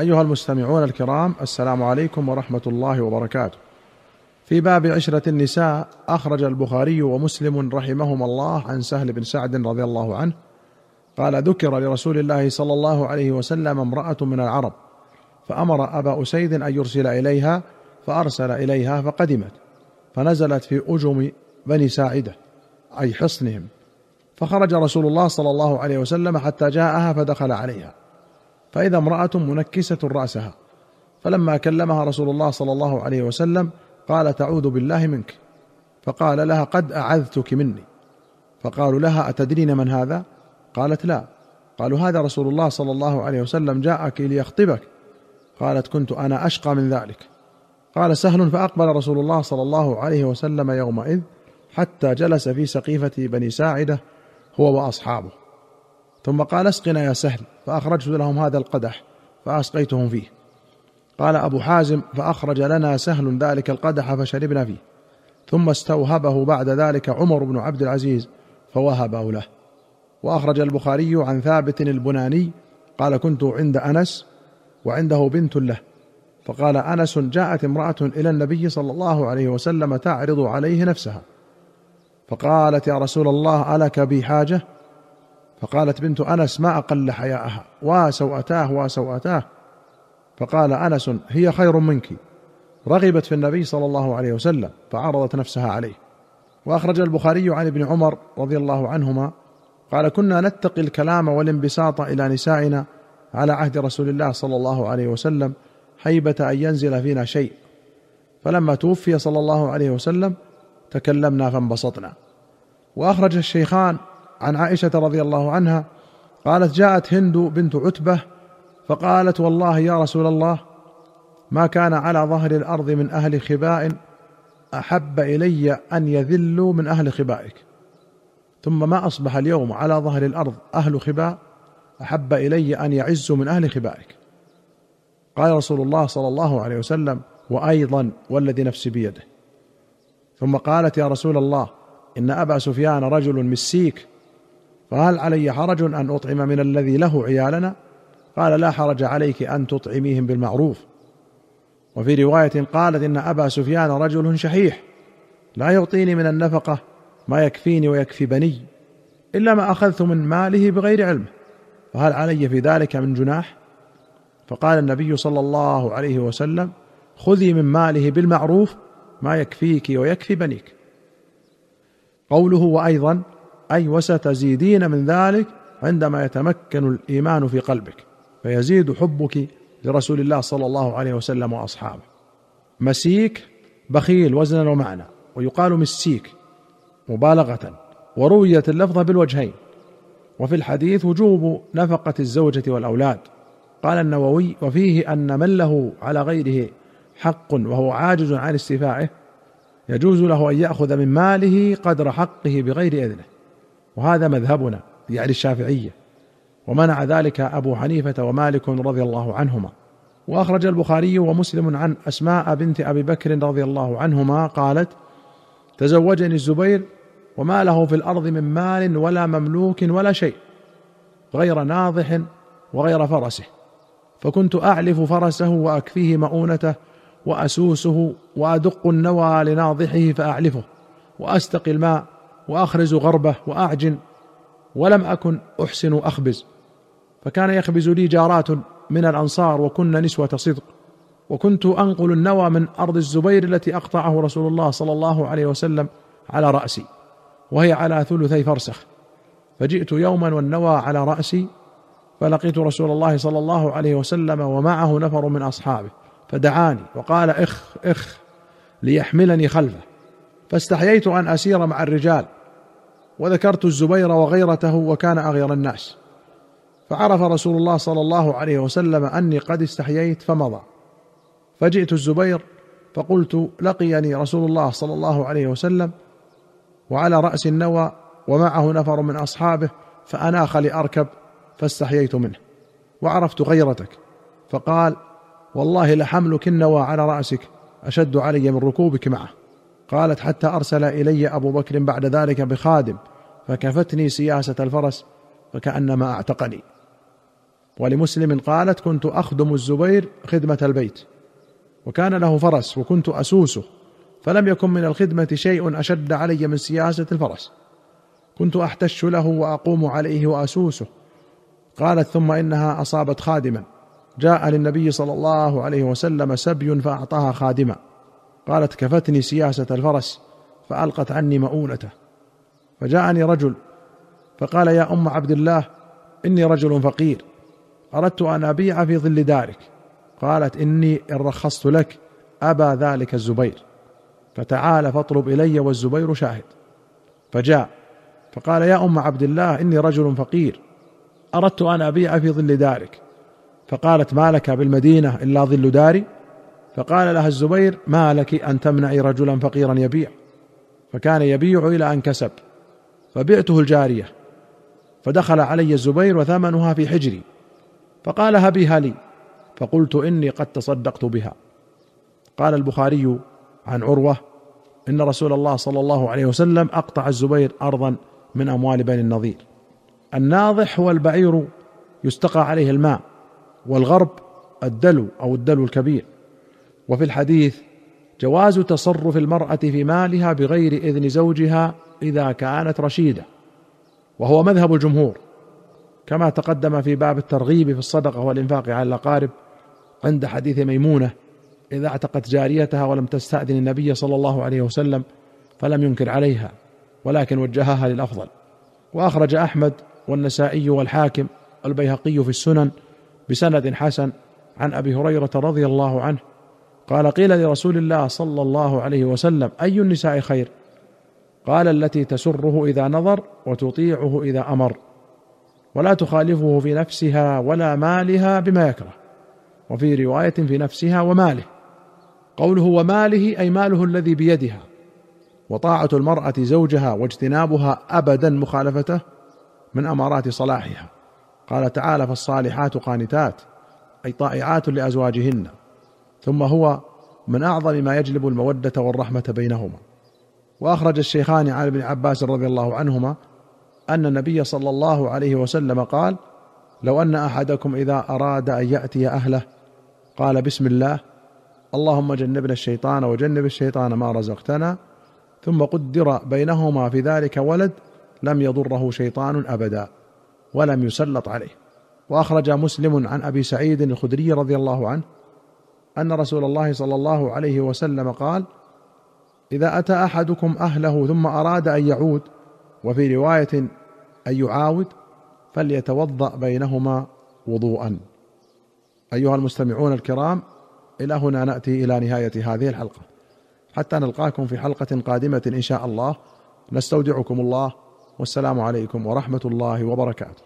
أيها المستمعون الكرام السلام عليكم ورحمة الله وبركاته. في باب عشرة النساء أخرج البخاري ومسلم رحمهما الله عن سهل بن سعد رضي الله عنه قال ذكر لرسول الله صلى الله عليه وسلم امرأة من العرب فأمر أبا أسيد أن يرسل إليها فأرسل إليها فقدمت فنزلت في أجم بني ساعدة أي حصنهم فخرج رسول الله صلى الله عليه وسلم حتى جاءها فدخل عليها. فإذا امرأة منكسة رأسها فلما كلمها رسول الله صلى الله عليه وسلم قال تعوذ بالله منك. فقال لها قد أعذتك مني. فقالوا لها أتدرين من هذا؟ قالت لا. قالوا هذا رسول الله صلى الله عليه وسلم جاءك ليخطبك. قالت كنت أنا أشقى من ذلك. قال سهل. فأقبل رسول الله صلى الله عليه وسلم يومئذ حتى جلس في سقيفة بني ساعدة هو وأصحابه. ثم قال اسقنا يا سهل فأخرجت لهم هذا القدح فأسقيتهم فيه. قال أبو حازم فأخرج لنا سهل ذلك القدح فشربنا فيه. ثم استوهبه بعد ذلك عمر بن عبد العزيز فوهبه له. وأخرج البخاري عن ثابت البناني قال كنت عند أنس وعنده بنت له. فقال أنس جاءت امرأة إلى النبي صلى الله عليه وسلم تعرض عليه نفسها. فقالت يا رسول الله ألك بي حاجة؟ فقالت بنت أنس ما أقل حياءها؟ وسوءتاه وسوءتاه فقال أنس هي خير منك. رغبت في النبي صلى الله عليه وسلم فعرضت نفسها عليه. وأخرج البخاري عن ابن عمر رضي الله عنهما قال كنا نتقي الكلام والانبساط إلى نسائنا على عهد رسول الله صلى الله عليه وسلم هيبه أن ينزل فينا شيء. فلما توفي صلى الله عليه وسلم تكلمنا فانبسطنا. وأخرج الشيخان عن عائشة رضي الله عنها قالت جاءت هند بنت عتبة فقالت والله يا رسول الله ما كان على ظهر الأرض من أهل خباء أحب إلي أن يذلوا من أهل خبائك. ثم ما أصبح اليوم على ظهر الأرض أهل خباء أحب إلي أن يعزوا من أهل خبائك. قال رسول الله صلى الله عليه وسلم وأيضا والذي نفسي بيده. ثم قالت يا رسول الله إن أبا سفيان رجل مسيك فهل علي حرج أن أطعم من الذي له عيالنا؟ قال لا حرج عليك أن تطعميهم بالمعروف. وفي رواية قالت إن أبا سفيان رجل شحيح لا يعطيني من النفقة ما يكفيني ويكفي بني إلا ما أخذت من ماله بغير علمه فهل علي في ذلك من جناح؟ فقال النبي صلى الله عليه وسلم خذي من ماله بالمعروف ما يكفيك ويكفي بنيك. قوله وأيضا أي وستزيدين من ذلك عندما يتمكن الإيمان في قلبك فيزيد حبك لرسول الله صلى الله عليه وسلم وأصحابه. مسيك بخيل وزنا ومعنى ويقال مسيك مبالغة ورويت اللفظه بالوجهين. وفي الحديث وجوب نفقة الزوجة والأولاد. قال النووي وفيه أن من له على غيره حق وهو عاجز عن استيفائه يجوز له أن يأخذ من ماله قدر حقه بغير إذنه. وهذا مذهبنا يعني الشافعية. ومنع ذلك أبو حنيفة ومالك رضي الله عنهما. وأخرج البخاري ومسلم عن أسماء بنت أبي بكر رضي الله عنهما قالت تزوجني الزبير وما له في الأرض من مال ولا مملوك ولا شيء غير ناضح وغير فرسه. فكنت أعلف فرسه وأكفيه مؤونته وأسوسه وأدق النوى لناضحه فأعلفه وأستقي الماء وأخرز غربه وأعجن ولم أكن أحسن أخبز. فكان يخبز لي جارات من الأنصار وكن نسوة صدق. وكنت أنقل النوى من أرض الزبير التي أقطعه رسول الله صلى الله عليه وسلم على رأسي وهي على ثلثي فرسخ. فجئت يوما والنوى على رأسي فلقيت رسول الله صلى الله عليه وسلم ومعه نفر من أصحابه فدعاني وقال إخ إخ ليحملني خلفه. فاستحييت أن أسير مع الرجال وذكرت الزبير وغيرته وكان أغير الناس. فعرف رسول الله صلى الله عليه وسلم أني قد استحييت فمضى. فجئت الزبير فقلت لقيني رسول الله صلى الله عليه وسلم وعلى رأس النوى ومعه نفر من أصحابه فأناخ لأركب فاستحييت منه. وعرفت غيرتك فقال والله لحملك النوى على رأسك أشد علي من ركوبك معه. قالت حتى أرسل إلي أبو بكر بعد ذلك بخادم فكفتني سياسة الفرس فكأنما أعتقني. ولمسلم قالت كنت أخدم الزبير خدمة البيت وكان له فرس وكنت أسوسه فلم يكن من الخدمة شيء أشد علي من سياسة الفرس. كنت أحتش له وأقوم عليه وأسوسه. قالت ثم إنها أصابت خادما. جاء للنبي صلى الله عليه وسلم سبي فأعطاها خادما. قالت كفتني سياسة الفرس فألقت عني مؤونته. فجاءني رجل فقال يا أم عبد الله إني رجل فقير أردت أن أبيع في ظل دارك. قالت إني إن رخصت لك ابى ذلك الزبير. فتعال فاطلب إلي والزبير شاهد. فجاء فقال يا أم عبد الله إني رجل فقير أردت أن أبيع في ظل دارك. فقالت ما لك بالمدينة إلا ظل داري؟ فقال لها الزبير ما لك أن تمنعي رجلا فقيرا يبيع؟ فكان يبيع إلى أن كسب. فبعته الجارية. فدخل علي الزبير وثمنها في حجري. فقال هبيها لي فقلت إني قد تصدقت بها. قال البخاري عن عروة إن رسول الله صلى الله عليه وسلم أقطع الزبير ارضا من أموال بني النضير. الناضح هو البعير يستقى عليه الماء والغرب الدلو أو الدلو الكبير. وفي الحديث جواز تصرف المرأة في مالها بغير إذن زوجها إذا كانت رشيدة وهو مذهب الجمهور كما تقدم في باب الترغيب في الصدقة والإنفاق على الأقارب عند حديث ميمونة إذا اعتقت جاريتها ولم تستأذن النبي صلى الله عليه وسلم فلم ينكر عليها ولكن وجهها للأفضل. وأخرج أحمد والنسائي والحاكم البيهقي في السنن بسند حسن عن أبي هريرة رضي الله عنه قال قيل لرسول الله صلى الله عليه وسلم أي النساء خير؟ قال التي تسره إذا نظر وتطيعه إذا أمر ولا تخالفه في نفسها ولا مالها بما يكره وفي رواية في نفسها وماله قوله وماله أي ماله الذي بيدها وطاعة المرأة زوجها واجتنابها ابدا مخالفته من أمارات صلاحها. قال تعالى فالصالحات قانتات أي طائعات لأزواجهن. ثم هو من أعظم ما يجلب المودة والرحمة بينهما. وأخرج الشيخان عن ابن عباس رضي الله عنهما أن النبي صلى الله عليه وسلم قال لو أن أحدكم إذا أراد أن يأتي أهله قال بسم الله اللهم جنبنا الشيطان وجنب الشيطان ما رزقتنا ثم قدر بينهما في ذلك ولد لم يضره شيطان أبدا ولم يسلط عليه. وأخرج مسلم عن أبي سعيد الخدري رضي الله عنه أن رسول الله صلى الله عليه وسلم قال إذا أتى أحدكم أهله ثم أراد أن يعود وفي رواية أن يعاود فليتوضأ بينهما وضوءا. أيها المستمعون الكرام إلى هنا نأتي إلى نهاية هذه الحلقة. حتى نلقاكم في حلقة قادمة إن شاء الله. نستودعكم الله. والسلام عليكم ورحمة الله وبركاته.